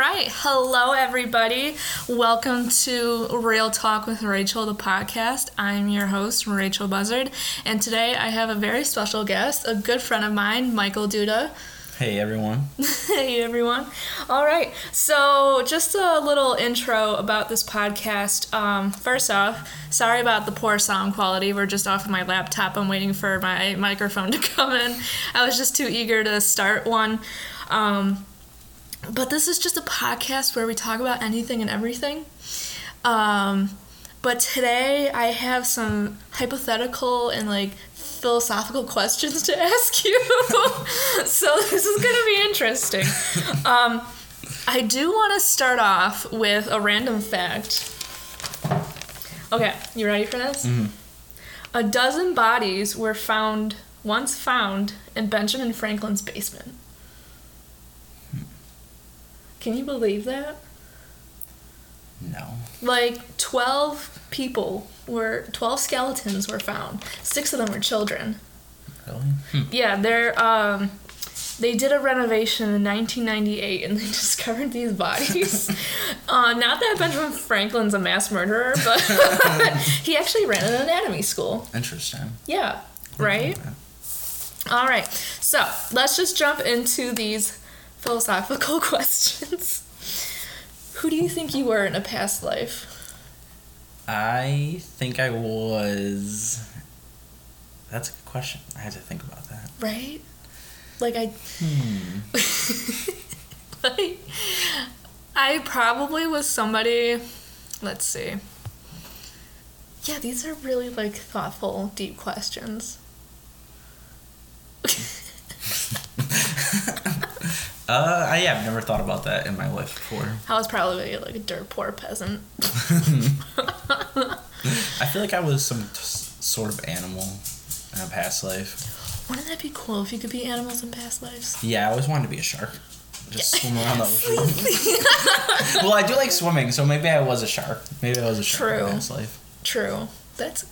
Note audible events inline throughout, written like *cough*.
right. Hello, everybody. Welcome to Real Talk with Rachel, the podcast. I'm your host, Rachel Buzzard. And today I have a very special guest, a good friend of mine, Michael Duda. Hey everyone. *laughs* hey everyone. All right. So, just a little intro about this podcast. Um, first off, sorry about the poor sound quality. We're just off of my laptop. I'm waiting for my microphone to come in. I was just too eager to start one. Um, but this is just a podcast where we talk about anything and everything. Um, but today I have some hypothetical and like philosophical *laughs* questions to ask you. *laughs* so this is going to be interesting. Um, I do want to start off with a random fact. Okay, you ready for this? Mm-hmm. A dozen bodies were found once found in Benjamin Franklin's basement. Can you believe that? No. Like 12 people were 12 skeletons were found. 6 of them were children. Really? Hmm. Yeah, they're um they did a renovation in 1998 and *laughs* they discovered these bodies. *laughs* uh, not that Benjamin Franklin's a mass murderer, but *laughs* he actually ran an anatomy school. Interesting. Yeah, right? All right. So, let's just jump into these philosophical *laughs* questions. Who do you think you were in a past life? I think I was. That's a good question. I had to think about that. Right? Like I Hmm. *laughs* like I probably was somebody let's see. Yeah, these are really like thoughtful, deep questions. *laughs* Uh, I, yeah, I've never thought about that in my life before. I was probably like a dirt poor peasant. *laughs* I feel like I was some t- sort of animal in a past life. Wouldn't that be cool if you could be animals in past lives? Yeah, I always wanted to be a shark. Just swim around the ocean. *laughs* *laughs* well, I do like swimming, so maybe I was a shark. Maybe I was a shark in True. a past life. True. That's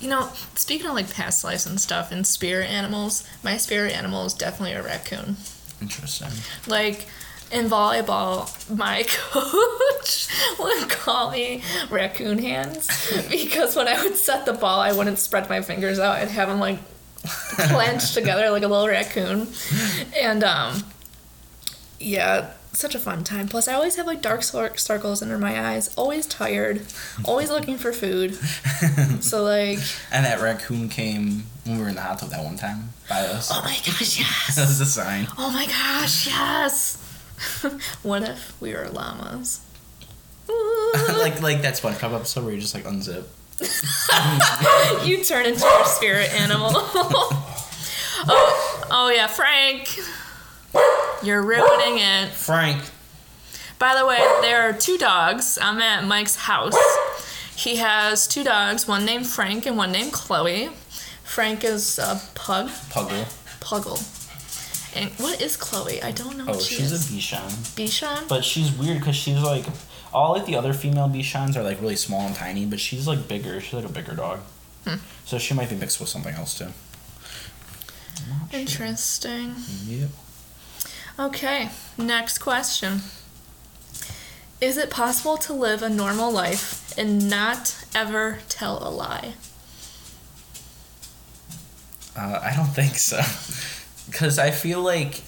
you know, speaking of like past lives and stuff and spirit animals, my spirit animal is definitely a raccoon. Interesting. Like in volleyball, my *laughs* coach would call me raccoon hands *laughs* because when I would set the ball, I wouldn't spread my fingers out. I'd have them like clenched *laughs* together like a little raccoon. And um, yeah, such a fun time. Plus, I always have like dark circles under my eyes. Always tired. Always looking for food. *laughs* So like, And that raccoon came when we were in the hot tub that one time by us. oh my gosh, *laughs* that yes. was a sign. Oh my gosh, yes. *laughs* what if we were llamas? like like that SpongeBob episode where you just like unzip. you turn into your spirit animal. oh, oh yeah, Frank. You're ruining it. Frank. By the way, there are two dogs. I'm at Mike's house. He has two dogs, one named Frank and one named Chloe. Frank is a pug, Puggle. puggle. And what is Chloe? I don't know Oh, what she she's is. a Bichon. Bichon? But she's weird because she's like all like the other female Bichons are like really small and tiny, but she's like bigger. She's like a bigger dog. Hmm. So she might be mixed with something else too. Not sure. Interesting. Yep. Okay, next question. Is it possible to live a normal life and not ever tell a lie? Uh, I don't think so. *laughs* Because I feel like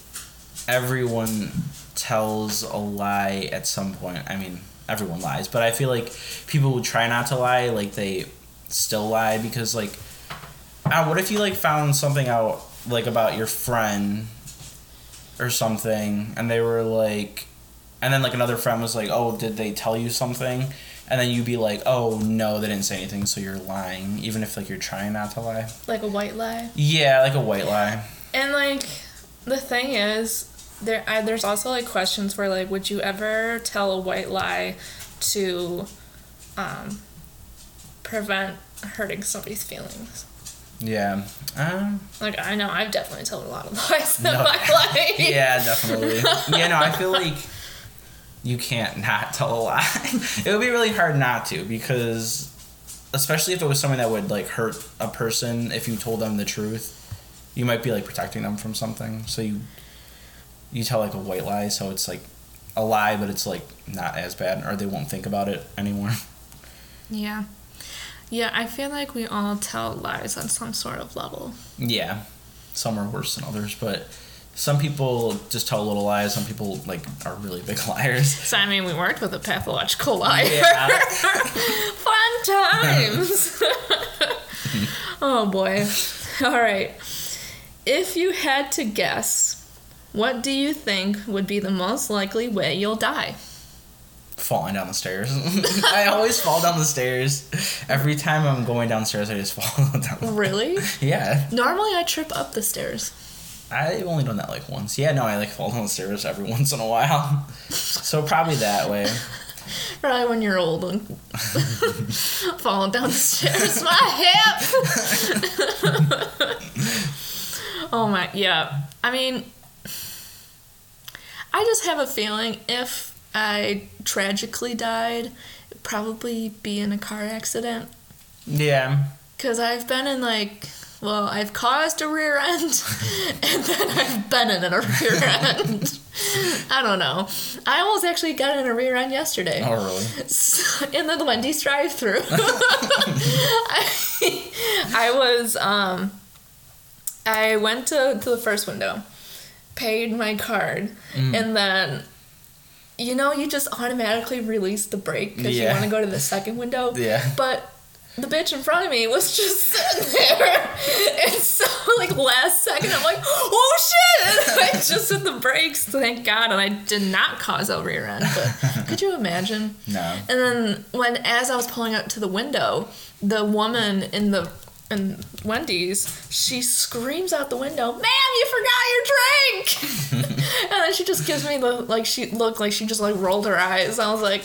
everyone tells a lie at some point. I mean, everyone lies, but I feel like people who try not to lie, like they still lie because, like, ah, what if you like found something out like about your friend or something, and they were like, and then like another friend was like, oh, did they tell you something? And then you'd be like, oh no, they didn't say anything, so you're lying, even if like you're trying not to lie. Like a white lie? Yeah, like a white lie. And like the thing is, there I, there's also like questions where like, would you ever tell a white lie to um, prevent hurting somebody's feelings? Yeah. Um, Like I know I've definitely told a lot of lies in No. my *laughs* life. yeah, definitely. yeah, no, I feel *laughs* like you can't not tell a lie. *laughs* it would be really hard not to because, especially if it was something that would like hurt a person, if you told them the truth, you might be like protecting them from something. So you you tell like a white lie, so it's like a lie, but it's like not as bad, or they won't think about it anymore. Yeah. Yeah, I feel like we all tell lies on some sort of level. Yeah, some are worse than others, but some people just tell little lies. Some people like are really big *laughs* liars. So I mean, we worked with a pathological liar. Yeah. *laughs* Fun times. *laughs* oh boy. All right. If you had to guess, what do you think would be the most likely way you'll die? Falling down the stairs. *laughs* I always fall down the stairs. Every time I'm going downstairs, I just *laughs* fall down. Really? Yeah, Normally, I trip up the stairs. I've only done that like once. Yeah, no, I like fall down the stairs every *laughs* once in a while. So probably that way. Probably when you're old and falling down the stairs. My hip. oh my, yeah. I mean, I just have a feeling if I tragically died, it'd probably be in a car accident. Yeah. Because I've been in like, well, I've caused a rear end, *laughs* and then I've been in a rear *laughs* end. I don't know. I almost actually got in a rear end yesterday. Oh really? in the Wendy's drive-through. *laughs* I, I was um I went to, to the first window, paid my card, Mm. and then you know you just automatically release the brake because you want to go to the second window. Yeah. But the bitch in front of me was just sitting there, *laughs* and so like last second I'm like, oh shit! *laughs* And I just hit the brakes, thank God, and I did not cause a rear end. But *laughs* could you imagine? No. And then when as I was pulling up to the window, the woman in the in Wendy's, she screams out the window, "Ma'am, you forgot your drink!" *laughs* and then she just gives me the like she looked like she just like rolled her eyes. I was like,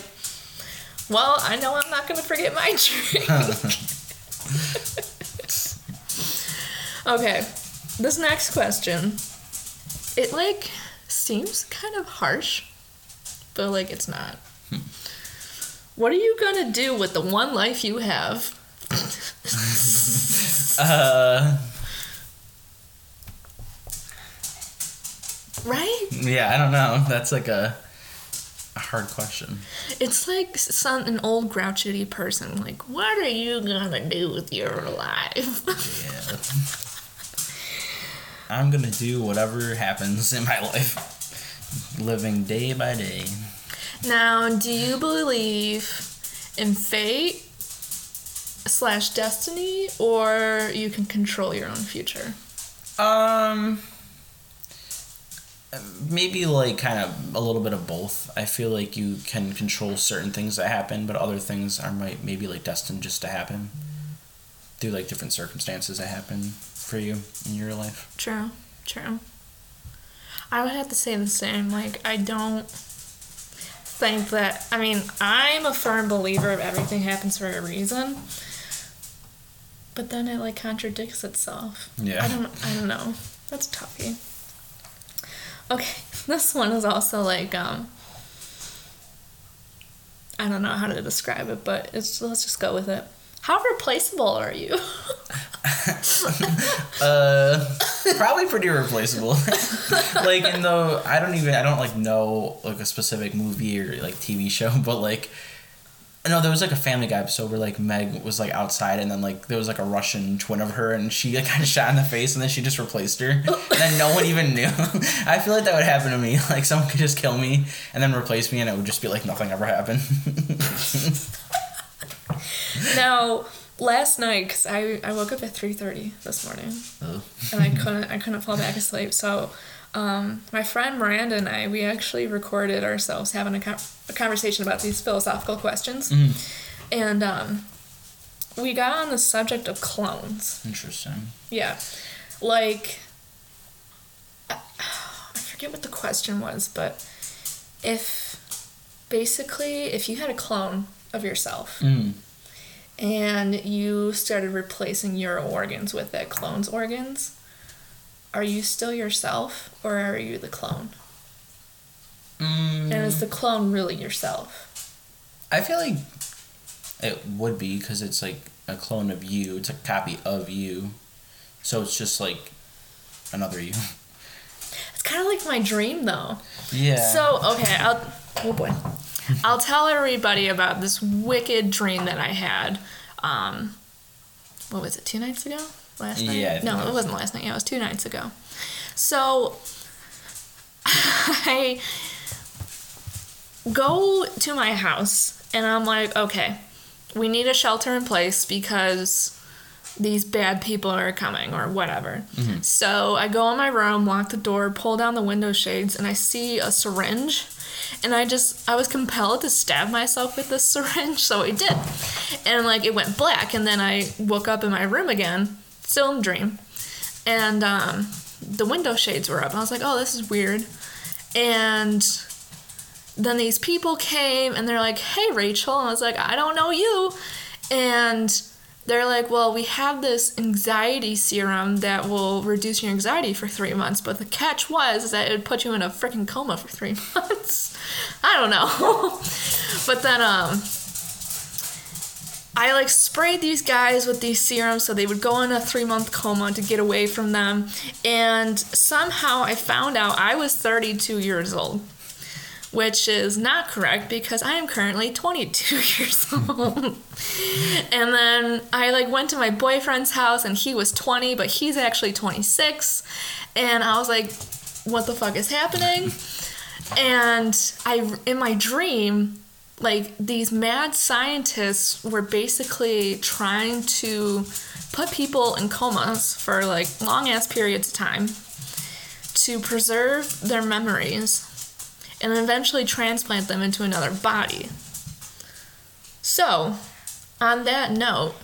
"Well, I know I'm not gonna forget my *laughs* drink." *laughs* okay, this next question, it like seems kind of harsh, but like it's not. Hmm. What are you gonna do with the one life you have? Uh. Right? Yeah, I don't know. That's like a, a hard question. It's like some an old grouchy person. Like, what are you gonna do with your life? *laughs* Yeah. I'm gonna do whatever happens in my life, living day by day. now, do you believe in fate slash destiny, or you can control your own future? Um, maybe like kind of a little bit of both. I feel like you can control certain things that happen, but other things are might maybe like destined just to happen through like different circumstances that happen for you in your life. True, true. I would have to say the same. Like, I don't think that. I mean, I'm a firm believer of everything happens for a reason. But then it like contradicts itself. Yeah. I don't. I don't know. That's toughy. Okay, *laughs* this one is also like um. I don't know how to describe it, but it's let's just go with it. How replaceable are you? *laughs* Uh, probably pretty replaceable. *laughs* like in the I don't even I don't like know like a specific movie or like TV show, but like no, there was like a Family Guy episode where like Meg was like outside and then like there was like a Russian twin of her and she like, *laughs* kind of shot in the face and then she just replaced her oh. and then no one even knew. *laughs* I feel like that would happen to me. *laughs* Like someone could just kill me and then replace me and it would just be like nothing ever happened. Now, last night, cause I I woke up at three thirty this morning, Oh. and I couldn't I couldn't fall back asleep. So, um, my friend Miranda and I we actually recorded ourselves having a, con- a conversation about these philosophical questions, and um, we got on the subject of clones. Interesting. Yeah, like I I forget what the question was, but if basically if you had a clone of yourself Mm. and you started replacing your organs with that clone's organs, are you still yourself or are you the clone? Mm. And is the clone really yourself? I feel like it would be because it's like a clone of you. It's a copy of you, so it's just like another you. *laughs* It's kind of like my dream though. Yeah. So, okay, I'll Oh boy. I'll tell everybody about this wicked dream that I had. Um, what was it? Two nights ago? Last night? Yeah, No, it it was. wasn't last night. Yeah, it was two nights ago. So *laughs* I go to my house and I'm like, okay, we need a shelter in place because these bad people are coming or whatever. Mm-hmm. So I go in my room, lock the door, pull down the window shades, and I see a syringe. And I just, I was compelled to stab myself with this *laughs* syringe, so I did. And like it went black, and then I woke up in my room again, still in the dream. And um, the window shades were up. And I was like, oh, this is weird. And then these people came and they're like, hey, Rachel. And I was like, I don't know you. And they're like, well, we have this anxiety serum that will reduce your anxiety for three months. But the catch was that it would put you in a freaking coma for three *laughs* months. I don't know. *laughs* but then, um, I like sprayed these guys with these serums so they would go in a three month coma to get away from them. And somehow I found out I was 32 years old, which is not correct because I am currently 22 *laughs* years old. *laughs* and then I like went to my boyfriend's house and he was 20, but he's actually 26. And I was like, what the fuck is happening? *laughs* And I, in my dream, like these mad scientists were basically trying to put people in comas for like long ass periods of time to preserve their memories and eventually transplant them into another body. So, on that note,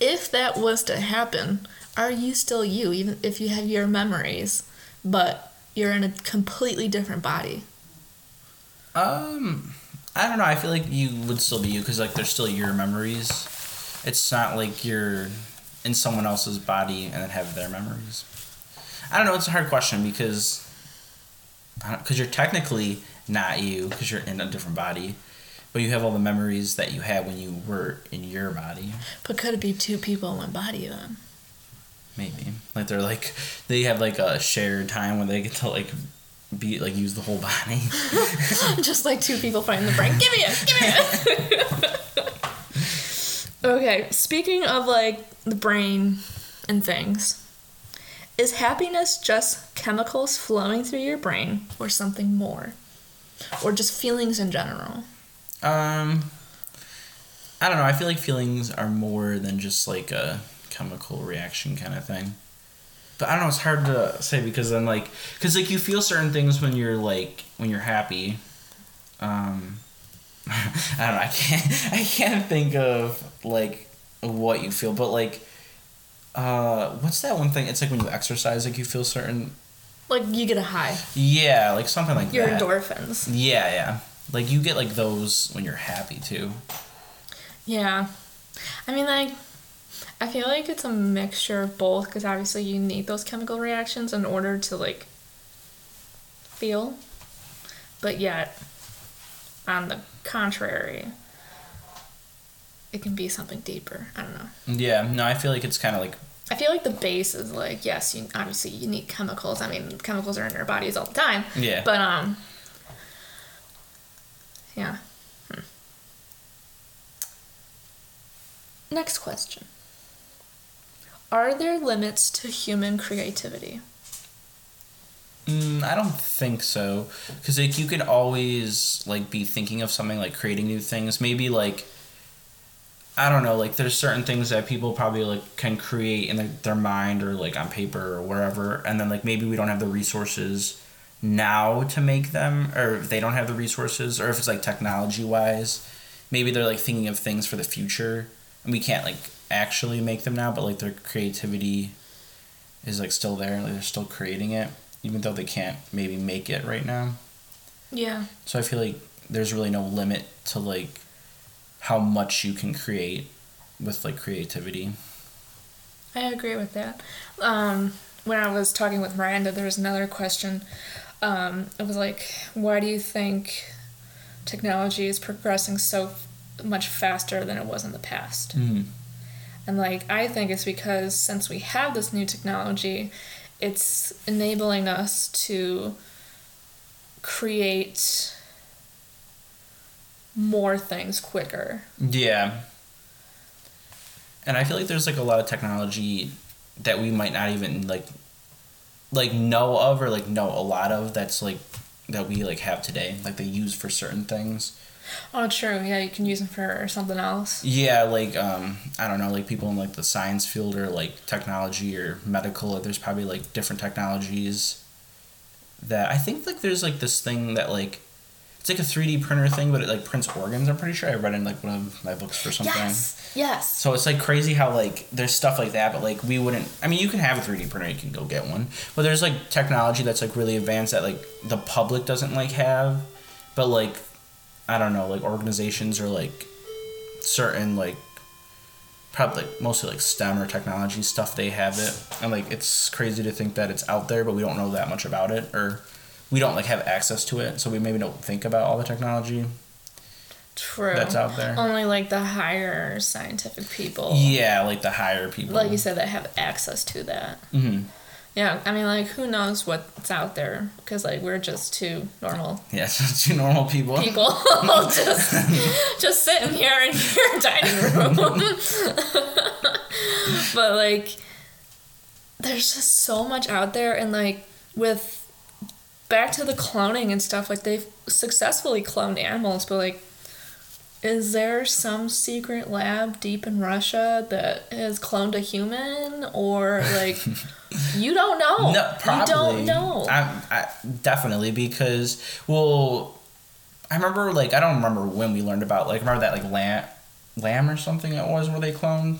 if that was to happen, are you still you, even if you have your memories, but you're in a completely different body? Um, I don't know. I feel like you would still be you because like they're still your memories. It's not like you're in someone else's body and then have their memories. I don't know. It's a hard question because because you're technically not you because you're in a different body, but you have all the memories that you had when you were in your body. But could it be two people in one body then? Maybe like they're like they have like a shared time when they get to like be like use the whole body. *laughs* Just like two people fighting the brain. Give me it! Give me it! *laughs* okay, speaking of like the brain and things, is happiness just chemicals flowing through your brain or something more? Or just feelings in general? Um, I don't know. I feel like feelings are more than just like a chemical reaction kind of thing. But I don't know. It's hard to say because then like because like you feel certain things when you're like when you're happy. Um, *laughs* I don't know. I can't. *laughs* I can't think of like what you feel, but like. Uh, what's that one thing? It's like when you exercise, like you feel certain. Like you get a high. Yeah, like something like Your that. endorphins. Yeah, yeah. Like you get like those when you're happy too. Yeah. I mean, like, I feel like it's a mixture of both because obviously you need those chemical reactions in order to, like, feel. But yet, on the contrary, it can be something deeper. I don't know. Yeah, no, I feel like it's kind of like I feel like the base is like yes, you obviously you need chemicals. I mean, chemicals are in our bodies all the time. Yeah. But um. Yeah. Hmm. Next question. Are there limits to human creativity? Mm, I don't think so, because like you could always like be thinking of something like creating new things. Maybe like I don't know, like there's certain things that people probably like can create in their, their mind or like on paper or wherever, and then like maybe we don't have the resources now to make them, or if they don't have the resources, or if it's like technology wise, maybe they're like thinking of things for the future, and we can't like actually make them now, but like their creativity is like still there, like they're still creating it even though they can't maybe make it right now. Yeah. So I feel like there's really no limit to like how much you can create with like creativity. I agree with that. Um, when I was talking with Miranda, there was another question. Um, it was like, why do you think technology is progressing so much faster than it was in the past? Mm-hmm. And like, I think it's because since we have this new technology, it's enabling us to create more things quicker. Yeah. And I feel like there's like a lot of technology that we might not even like like know of or like know a lot of that's like that we like have today like they use for certain things Oh, true. Yeah, you can use them for something else. yeah like um i don't know like people in like the science field or like technology or medical there's probably like different technologies that i think like there's like this thing that like it's like a 3d printer thing but it like prints organs i'm pretty sure i read in like one of my books for something Yes. Yes. So it's like crazy how like there's stuff like that, but like we wouldn't. I mean, you can have a 3D printer, you can go get one, but there's like technology that's like really advanced that like the public doesn't like have, but like I don't know, like organizations or like certain like probably like mostly like STEM or technology stuff they have it, and like it's crazy to think that it's out there, but we don't know that much about it or we don't like have access to it, so we maybe don't think about all the technology True. that's out there. Only like the higher scientific people. Yeah, like the higher people. Like you said, that have access to that. hmm Yeah, I mean, like, who knows what's out there? Because, like, we're just two normal *laughs* Yeah, two normal people. people *laughs* just, just sitting here in your *laughs* dining room. but, like, there's just so much out there, and, like, with back to the cloning and stuff, like, they've successfully cloned animals, but, like, is there some secret lab deep in Russia that has cloned a human? Or, like, *laughs* you don't know. No, probably. You don't know. I, I, definitely because well, I remember like I don't remember when we learned about like remember that like lamb, lamb or something it was where they cloned.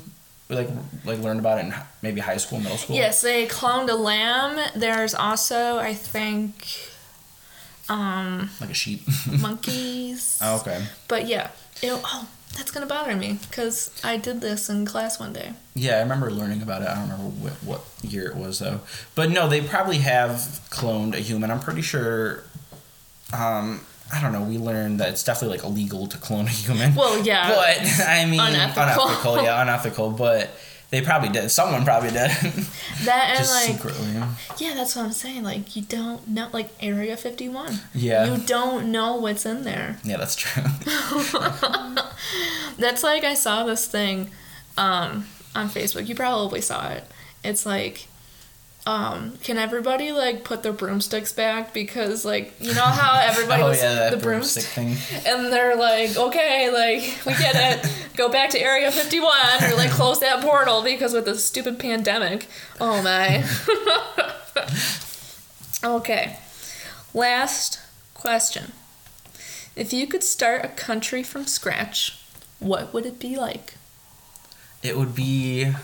We like like learned about it in maybe high school, middle school. Yes, they cloned a lamb. There's also, I think, um, Like a sheep. *laughs* monkeys. oh, okay. But yeah, oh, that's gonna bother me because I did this in class one day. Yeah, I remember learning about it. I don't remember what, what year it was though. But no, they probably have cloned a human. I'm pretty sure. Um, I don't know. We learned that it's definitely like illegal to clone a human. Well, yeah. *laughs* But I mean, Unethical. unethical. yeah, unethical. But they probably did. Someone probably did. *laughs* That and like, secretly. yeah, that's what I'm saying. Like, you don't know, like Area 51. Yeah. You don't know what's in there. Yeah, that's true. *laughs* That's like I saw this thing um, on Facebook. You probably saw it. It's like, um, can everybody like put their broomsticks back because like you know how *laughs* everybody oh was yeah, the broomstick broomstick thing. and they're like, okay, like we get it. Go back to Area 51 or like close that portal because with this stupid pandemic. Oh my. *laughs* okay. Last question. If you could start a country from scratch, what would it be like? It would be.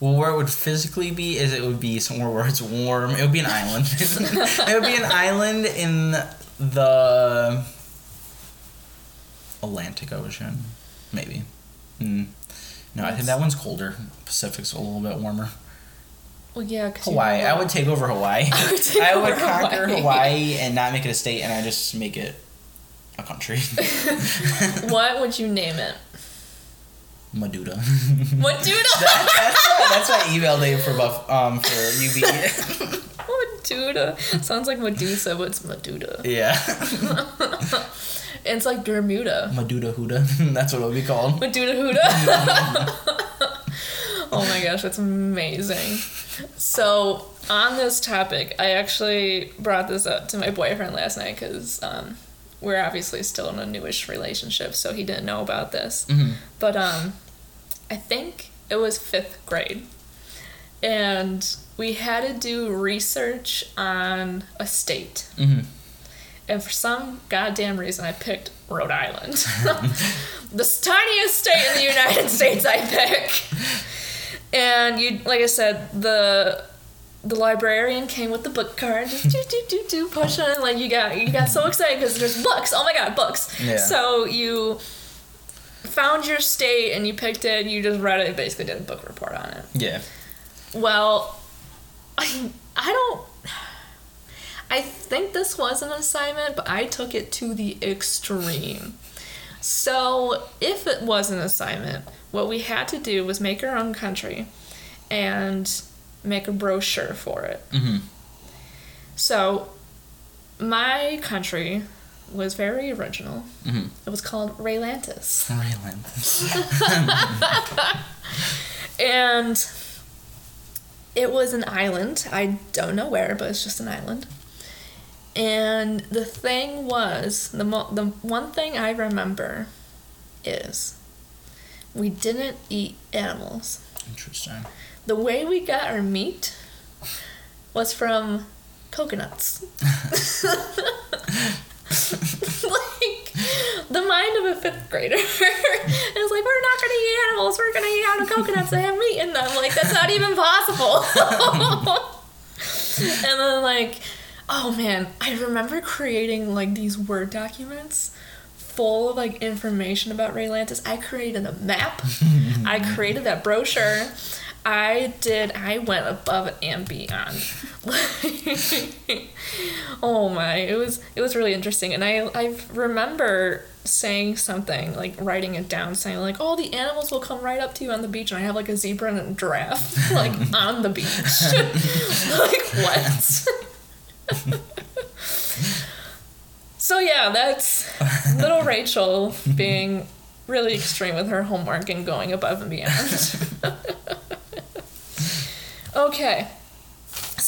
Well, where it would physically be is it would be somewhere where it's warm. It would be an island. *laughs* it would be an island in the Atlantic Ocean, maybe. Hmm. No, I think that one's colder. Pacific's a little bit warmer. Well, yeah, Hawaii. I would take over Hawaii. *laughs* I would I would conquer Hawaii. Hawaii and not make it a state, and I just make it a country. *laughs* What would you name it? Maduda. What dude? That- that's, that's my email name for buff um for UB. *laughs* Maduda. Sounds like Medusa, but it's Maduda. yeah, *laughs* It's like Bermuda. Maduda Huda. *laughs* That's what it'll be called. Maduda Huda. oh my gosh, that's amazing. So, on this topic, I actually brought this up to my boyfriend last night because um, we're obviously still in a newish relationship, so he didn't know about this. Mhm. But um, I think it was fifth grade. And we had to do research on a state. Mhm. And for some goddamn reason, I picked Rhode Island. *laughs* the tiniest state in the United *laughs* States, I pick. And you, like I said, the the librarian came with the book card, just do do do do pushing, like you got you got so excited because there's books. Oh my god, books! Yeah. So you found your state and you picked it. and You just read it. and Basically, did a book report on it. Yeah. Well, I, I don't. I think this was an assignment, but I took it to the extreme. So, if it was an assignment, what we had to do was make our own country and make a brochure for it. Mhm. So, my country was very original. Mhm. It was called Raylantis. Rayland. *laughs* And it was an island. I don't know where, but it's just an island. And the thing was, the mo- the one thing I remember is we didn't eat animals. Interesting. The way we got our meat was from coconuts. *laughs* *laughs* *laughs* like the mind of a fifth grader *laughs* is like, we're not gonna eat animals, we're gonna eat out of coconuts that have meat in them. Like that's not even possible. *laughs* and then like, oh man, I remember creating like these word documents full of like information about Raylantis. I created a map. I created that brochure. I did. I went above and beyond. *laughs* oh my! It was it was really interesting, and I I remember saying something like writing it down, saying like, "Oh, the animals will come right up to you on the beach," and I have like a zebra and a giraffe *laughs* like on the beach. *laughs* like what? so yeah, that's little Rachel being really extreme with her homework and going above and beyond. okay.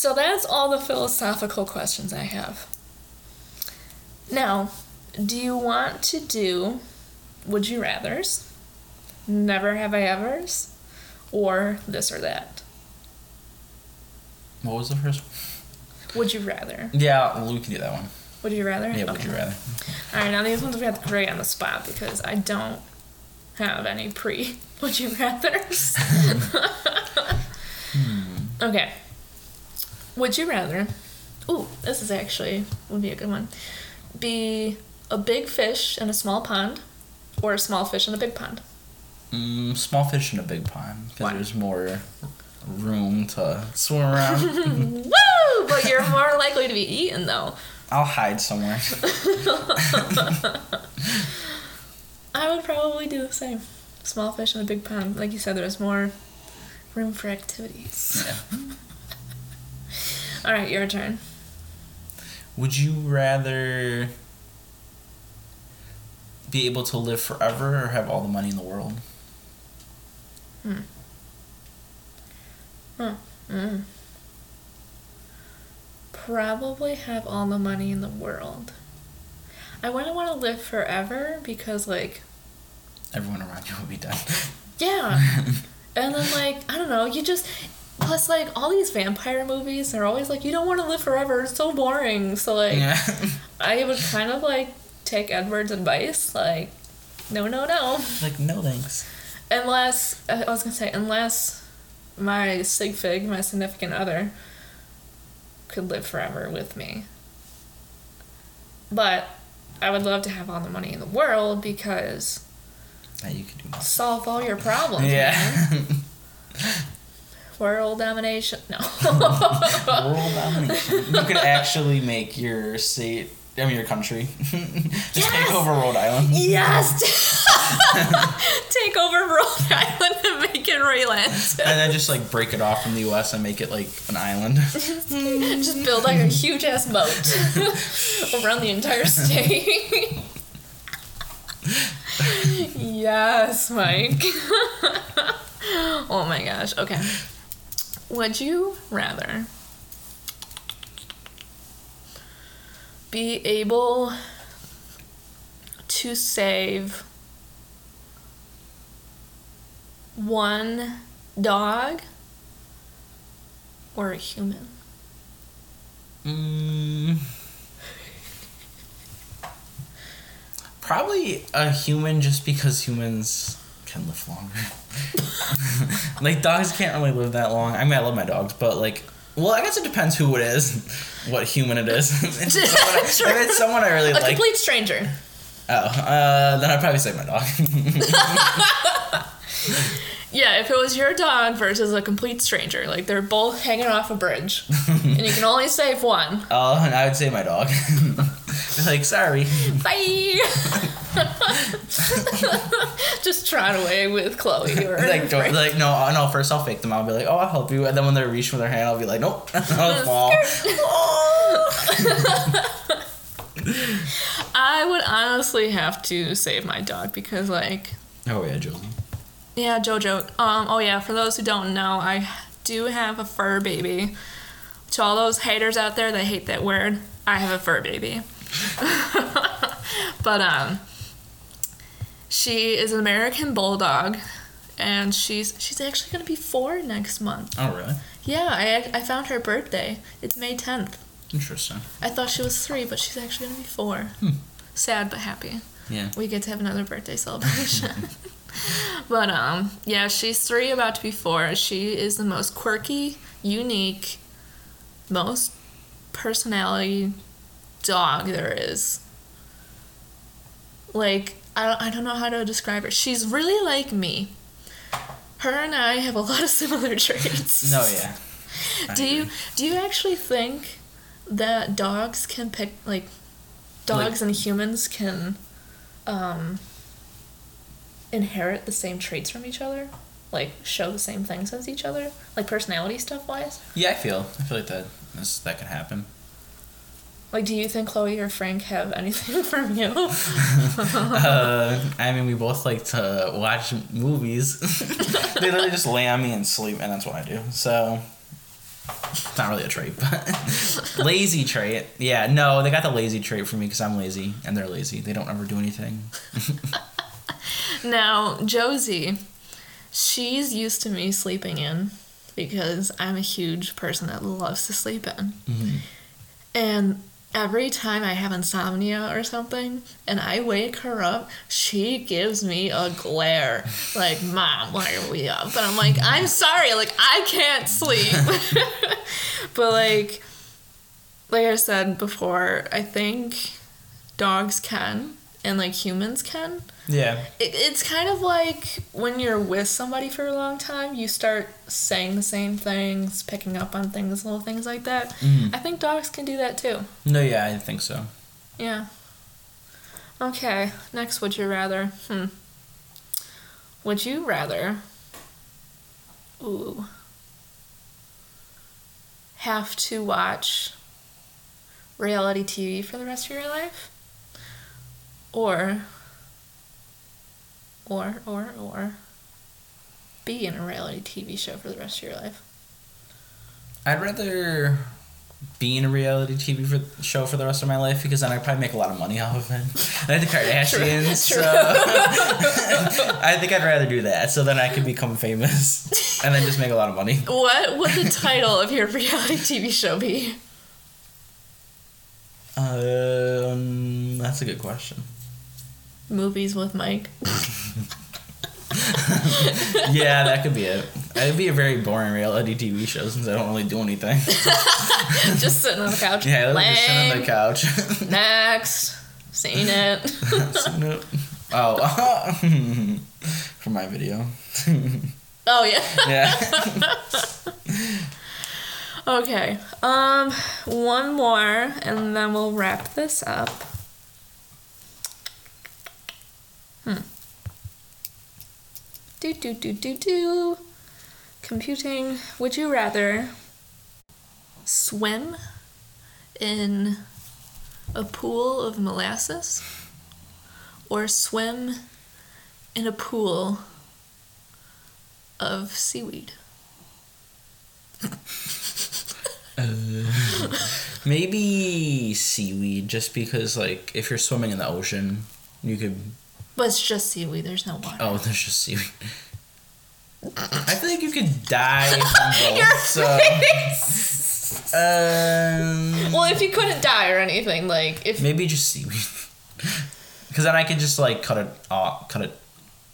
So that's all the philosophical questions I have. Now, do you want to do would you rather's, never have I ever's, or this or that? What was the first? one? Would you rather? Yeah, we can do that one. Would you rather? Yeah, would you rather? All right, now these ones we have to create on the spot because I don't have any pre *laughs* would you rather's. *laughs* Hmm. Okay. Would you rather? Ooh, this is actually would be a good one. Be a big fish in a small pond, or a small fish in a big pond. Mm, small fish in a big pond because there's more room to swim around. *laughs* Woo! But you're more likely to be eaten though. I'll hide somewhere. *laughs* I would probably do the same. Small fish in a big pond. Like you said, there's more room for activities. Yeah. All right, your turn. Would you rather be able to live forever or have all the money in the world? Mm. Probably have all the money in the world. I wouldn't want to live forever because, like, Everyone around you will be dead. yeah. *laughs* and then, like, I don't know, you just. Plus, like, all these vampire movies they're always like, you don't want to live forever. It's so boring. So, like, yeah. *laughs* I would kind of, like, take Edward's advice. Like, no, no, no. like no thanks. Unless, I was going to say, unless my sig fig, my significant other, could live forever with me. But I would love to have all the money in the world because Yeah, you could do more. solve all your problems. *laughs* Yeah. *laughs* World domination. No. World *laughs* domination. You could actually make your state, I mean your country, *laughs* just Yes! take over Rhode Island. yes! *laughs* Take over Rhode Island and make it Rayland. And then just like break it off from the U.S. and make it like an island. Just build like a huge ass moat around the entire state. yes, Mike. oh my gosh. Okay. Would you rather be able to save one dog or a human? Mm, probably a human, just because humans can live longer. *laughs* like dogs can't really live that long. I mean, I love my dogs, but like, well, I guess it depends who it is, *laughs* what human it is. *laughs* if, it's someone, if it's someone I really A like, a complete stranger. oh, uh, then I'd probably say my dog. Yeah, if it was your dog versus a complete stranger, like they're both hanging off a bridge, and you can only save one. Oh, and I would say my dog. Like, sorry. Bye. *laughs* Just trot away with Chloe *laughs* or like, don't, like no, uh, no. First, I'll fake them. I'll be like, "Oh, I'll help you," and then when they reach with their hand, I'll be like, "Nope, *laughs* I'll fall." I I would honestly have to save my dog because, like, Oh yeah, Josie. yeah, JoJo. Um, oh yeah, for those who don't know, I do have a fur baby. To all those haters out there that hate that word, I have a fur baby. but um, she is an American bulldog, and she's she's actually gonna be four next month. Oh really? Yeah, I I found her birthday. It's May tenth. Interesting. I thought she was three, but she's actually gonna be four. Sad but happy. Yeah. We get to have another birthday celebration. *laughs* but um, yeah, she's three, about to be four. She is the most quirky, unique, most personality dog there is. Like I don't, I don't know how to describe her. She's really like me. Her and I have a lot of similar *laughs* traits. No, yeah. I Do you do you actually think that dogs can pick like dogs Like- and humans can um inherit the same traits from each other? Like show the same things as each other? Like personality stuff wise? Yeah, I feel. I feel like that. That could happen. Like do you think Chloe or Frank have anything *laughs* from you? uh, I mean, we both like to watch movies. *laughs* they literally just lay on me and sleep, and that's what I do. So, it's not really a trait, but *laughs* lazy trait. Yeah, no, they got the lazy trait for me because I'm lazy and they're lazy. They don't ever do anything. now, Josie, she's used to me sleeping in because I'm a huge person that loves to sleep in. Mhm. And every time I have insomnia or something and I wake her up, she gives me a glare. Like, Mom, why are we up? And I'm like, I'm sorry, like, I can't sleep. *laughs* but, like, like I said before, I think dogs can and, like, humans can. Yeah. It, it's kind of like when you're with somebody for a long time, you start saying the same things, picking up on things, little things like that. Mhm. I think dogs can do that too. No, yeah, I think so. Yeah. Okay, next, would you rather? Hmm. Would you rather. Ooh. Have to watch reality TV for the rest of your life? Or. Or, or, or. Be in a reality TV show for the rest of your life? I'd rather be in a reality TV for, show for the rest of my life because then I'd probably make a lot of money off of it. *laughs* I the Kardashians, True. so *laughs* I think I'd rather do that. So then I could become famous *laughs* and then just make a lot of money. What would the title of your reality TV show be? Um, that's a good question. Movies with Mike. *laughs* *laughs* Yeah, that could be it. It'd be a very boring reality TV show since I don't really do anything. *laughs* Just sitting on the couch. Yeah, I just sitting on the couch. Next. Seen it. Seen it. oh, for my video. oh yeah. Yeah. Okay. Um one more and then we'll wrap this up. Hmm. Do do do do do. Computing. Would you rather swim in a pool of molasses or swim in a pool of seaweed? Uh, maybe seaweed, just because like if you're swimming in the ocean, you could. But it's just seaweed. There's no water. Oh, there's just seaweed. I feel like you could die from *laughs* both. So, um, Well, if you couldn't die or anything, like if maybe just seaweed. *laughs* Because then I could just like cut it off, cut it,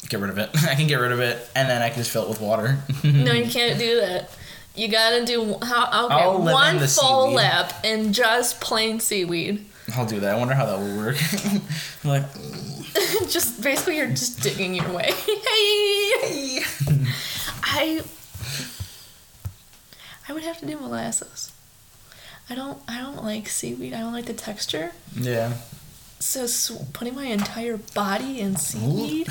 get rid of it. *laughs* I can get rid of it, and then I can just fill it with water. no, you can't do that. You gotta do how okay I'll live in one full seaweed. lap in just plain seaweed. I'll do that. I wonder how that will work. like, *laughs* just basically, you're just digging your way. *laughs* hey, *laughs* I I would have to do molasses. I don't I don't like seaweed. I don't like the texture. yeah. So sw- putting my entire body in seaweed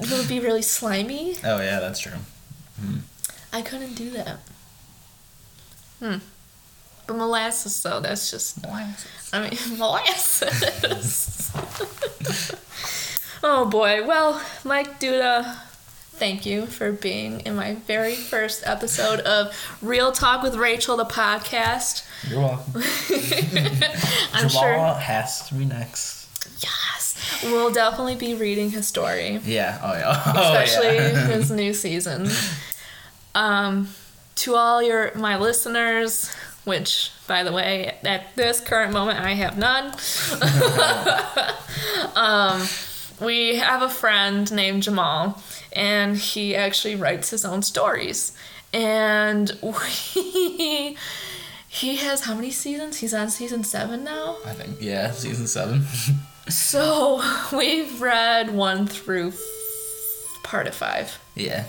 it would be really slimy. Oh yeah, that's true. I couldn't do that. Hmm. But molasses, though, that's just. Molasses. I mean, *laughs* molasses. *laughs* oh boy. Well, Mike Duda, thank you for being in my very first episode of Real Talk with Rachel, the podcast. You're welcome. *laughs* I'm Jamal sure. has to be next. Yes. We'll definitely be reading his story. Yeah. Oh yeah. Oh, especially yeah. his new season. Um, to all your my listeners, which by the way, at this current moment I have none. *laughs* um, we have a friend named Jamal, and he actually writes his own stories, and we. *laughs* He has how many seasons? He's on season seven now. I think yeah, season seven. *laughs* So we've read one through f- part of five. yeah.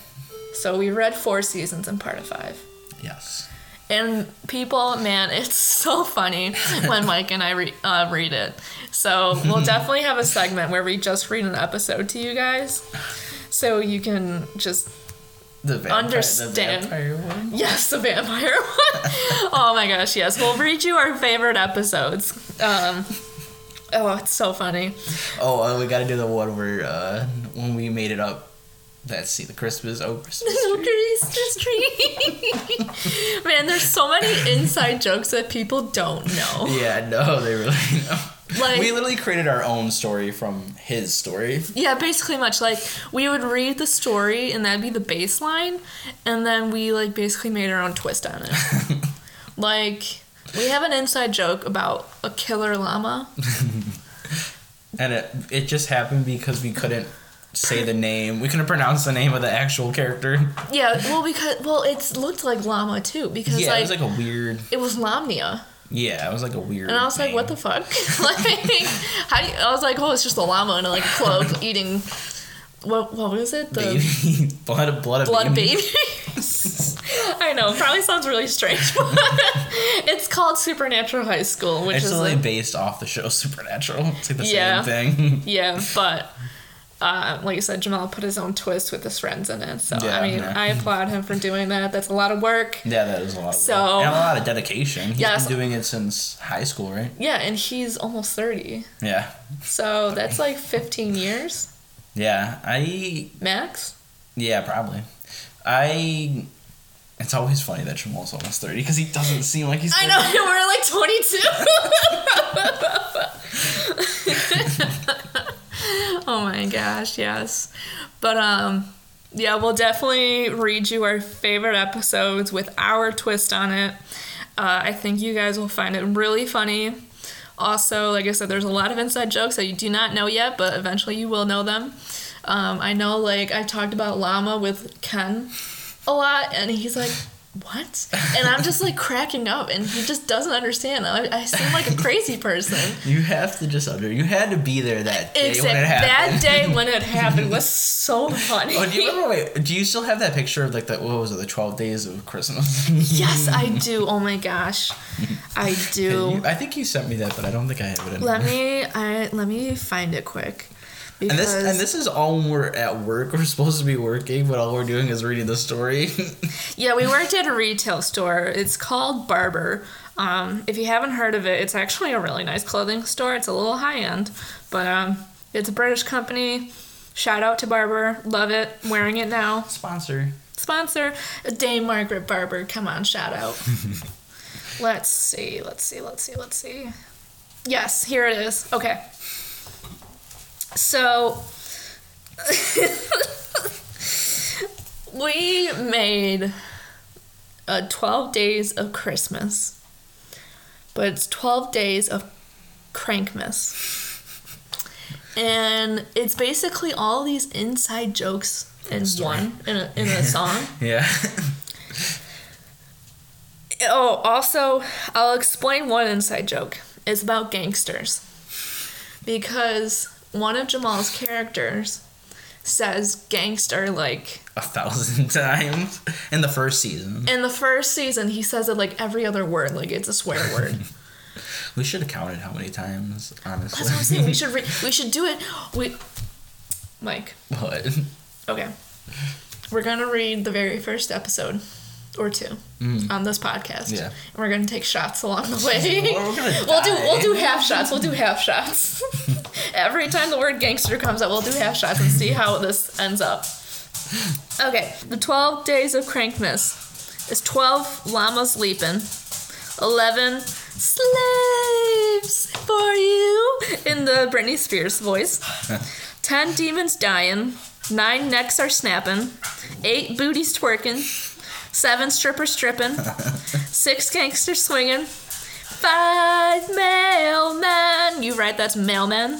So we read four seasons and part of five. Yes. And people, man, *laughs* it's so funny when Mike and I re- uh, read it. So we'll *laughs* definitely have a segment where we just read an episode to you guys, so you can just The vampire, Understand. The vampire one. yes, the vampire *laughs* one. oh my gosh, yes, we'll read you our favorite episodes. Um, oh, it's so funny. Oh, uh, we got to do the one where uh, when we made it up. That's see the Christmas. Oh, Christmas. tree. Christmas tree. *laughs* Man, there's so many inside jokes that people don't know. Yeah, no, they really know. Like- we literally created our own story from his story. Yeah, basically much like we would read the story and that'd be the baseline, and then we like basically made our own twist on it. *laughs* like we have an inside joke about a killer llama. *laughs* And it it just happened because we couldn't say the name. We couldn't pronounce the name of the actual character. Yeah, well because well it looked like llama too because yeah, like, it was like a weird. it was Lamnia. Yeah, it was like a weird. And I was like, what the fuck? *laughs* like, how do you, I was like, oh, it's just a llama in a like cloak *laughs* eating. What what was it? The baby *laughs* blood of blood blood baby. babies. I know, probably sounds really strange. But it's called Supernatural High School, which It's is like, based off the show Supernatural. It's like the Yeah. same thing. yeah, but uh, like you said, Jamal put his own twist with his friends in it. So Yeah, I mean, yeah. I applaud him for doing that. That's a lot of work. yeah, that is a lot. Of So- work. and a lot of dedication. He's Yes. been doing it since high school, right? Yeah, and he's almost thirty, Yeah, so that's like fifteen years yeah. I max. yeah probably. I. It's always funny that Jamal's almost thirty because he doesn't seem like he's. I know *laughs* we're like 22. *laughs* oh my gosh, yes. But um yeah, we'll definitely read you our favorite episodes with our twist on it. Uh, I think you guys will find it really funny. Also, like I said, there's a lot of inside jokes that you do not know yet, but eventually you will know them. Um, I know, like, I've talked about llama with Ken a lot, and he's like, what? And I'm just like cracking up, and he just doesn't understand. I, I seem like a crazy person. *laughs* You have to just under. You had to be there that day when it happened. that day when it *laughs* happened was so funny. Oh, do you remember? Wait, do you still have that picture of like the what was it? The twelve days of Christmas. *laughs* Yes, I do. Oh my gosh, I do. You- I think you sent me that, but I don't think I have it. Anymore. Let me, I let me find it quick. And this and this is all when we're at work. We're supposed to be working, but all we're doing is reading the story. *laughs* yeah, we worked at a retail store. It's called Barbour. Um, if you haven't heard of it, it's actually a really nice clothing store. It's a little high end, but um, it's a British company. Shout out to Barbour. Love it. Wearing it now. Sponsor. sponsor Dame Margaret Barbour. Come on, shout out. *laughs* let's see, let's see, let's see, let's see. Yes, here it is. Okay. So *laughs* we made a 12 days of Christmas. But it's 12 days of Crankmas. And it's basically all these inside jokes in one in a, in a *laughs* song. Yeah. Oh, also, I'll explain one inside joke. It's about gangsters. Because one of Jamal's characters says gangster like A thousand *laughs* times in the first season. in the first season he says it like every other word like it's a swear *laughs* word. We should have counted how many times, honestly. That's what I'm saying. We should re- we should do it. We Mike, What? okay. We're going to read the very first episode. or two on this podcast. Mm. Yeah. And we're gonna take shots along the *laughs* way. We're gonna we'll do we'll do half shots. We'll do half shots. Every time the word gangster comes up, we'll do half shots and see how this ends up. Okay, the 12 days of Crankmas is 12 llamas leaping, 11 slaves for you in the Britney Spears voice, *laughs* 10 demons dying, 9 necks are snapping, 8 booties twerking, 7 strippers stripping, *laughs* 6 gangsters swinging, 5 mailmen, you right, that's mailmen,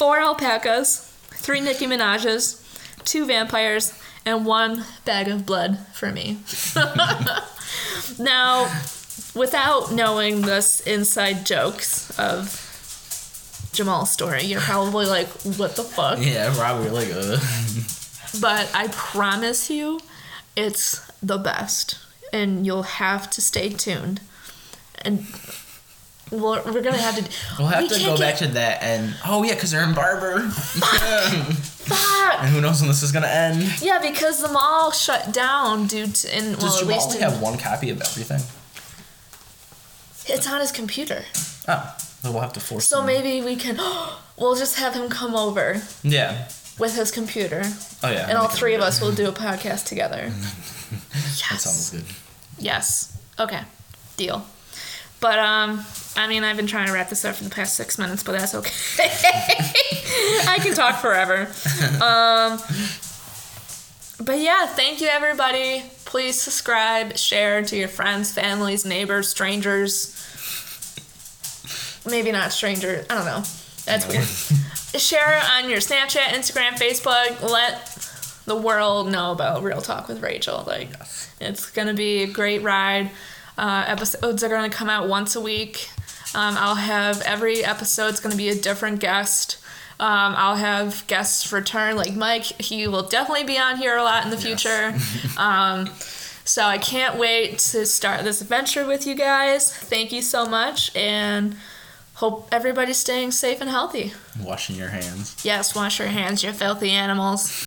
4 alpacas, 3 Nicki Minaj's, 2 vampires, and 1 bag of blood for me. *laughs* now, without knowing this inside jokes of Jamal's story, you're probably like, what the fuck? *laughs* Yeah, probably like uh. But I promise you, it's the best. And you'll have to stay tuned. And we're, we're gonna have to. We'll have we to go back to that and oh yeah, because they're in Barbour. Fuck! *laughs* Fuck. and who knows when this is gonna end? Yeah, because the mall shut down due to. In, well, Does at Jamal least only in- have one copy of everything? it's on his computer. Oh, then we'll have to force. So him. maybe we can. *gasps* We'll just have him come over Yeah. with his computer, Oh yeah. and all three of us will do a podcast together. *laughs* That sounds good. Yes. Okay. Deal. But um, I mean, I've been trying to wrap this up for the past six minutes, but that's okay. *laughs* I can talk forever. *laughs* Um, but yeah, thank you everybody. Please subscribe, share to your friends, families, neighbors, strangers. Maybe not strangers. I don't know. That's weird. share on your Snapchat, Instagram, Facebook. Let the world know about Real Talk with Rachel. Like, it's gonna be a great ride. Uh, episodes are gonna come out once a week. Um, I'll have every episode, episode's gonna be a different guest. Um, I'll have guests return, like Mike. He will definitely be on here a lot in the future. *laughs* um, so I can't wait to start this adventure with you guys. Thank you so much, and hope everybody's staying safe and healthy. Washing your hands. Yes, wash your hands, you filthy animals.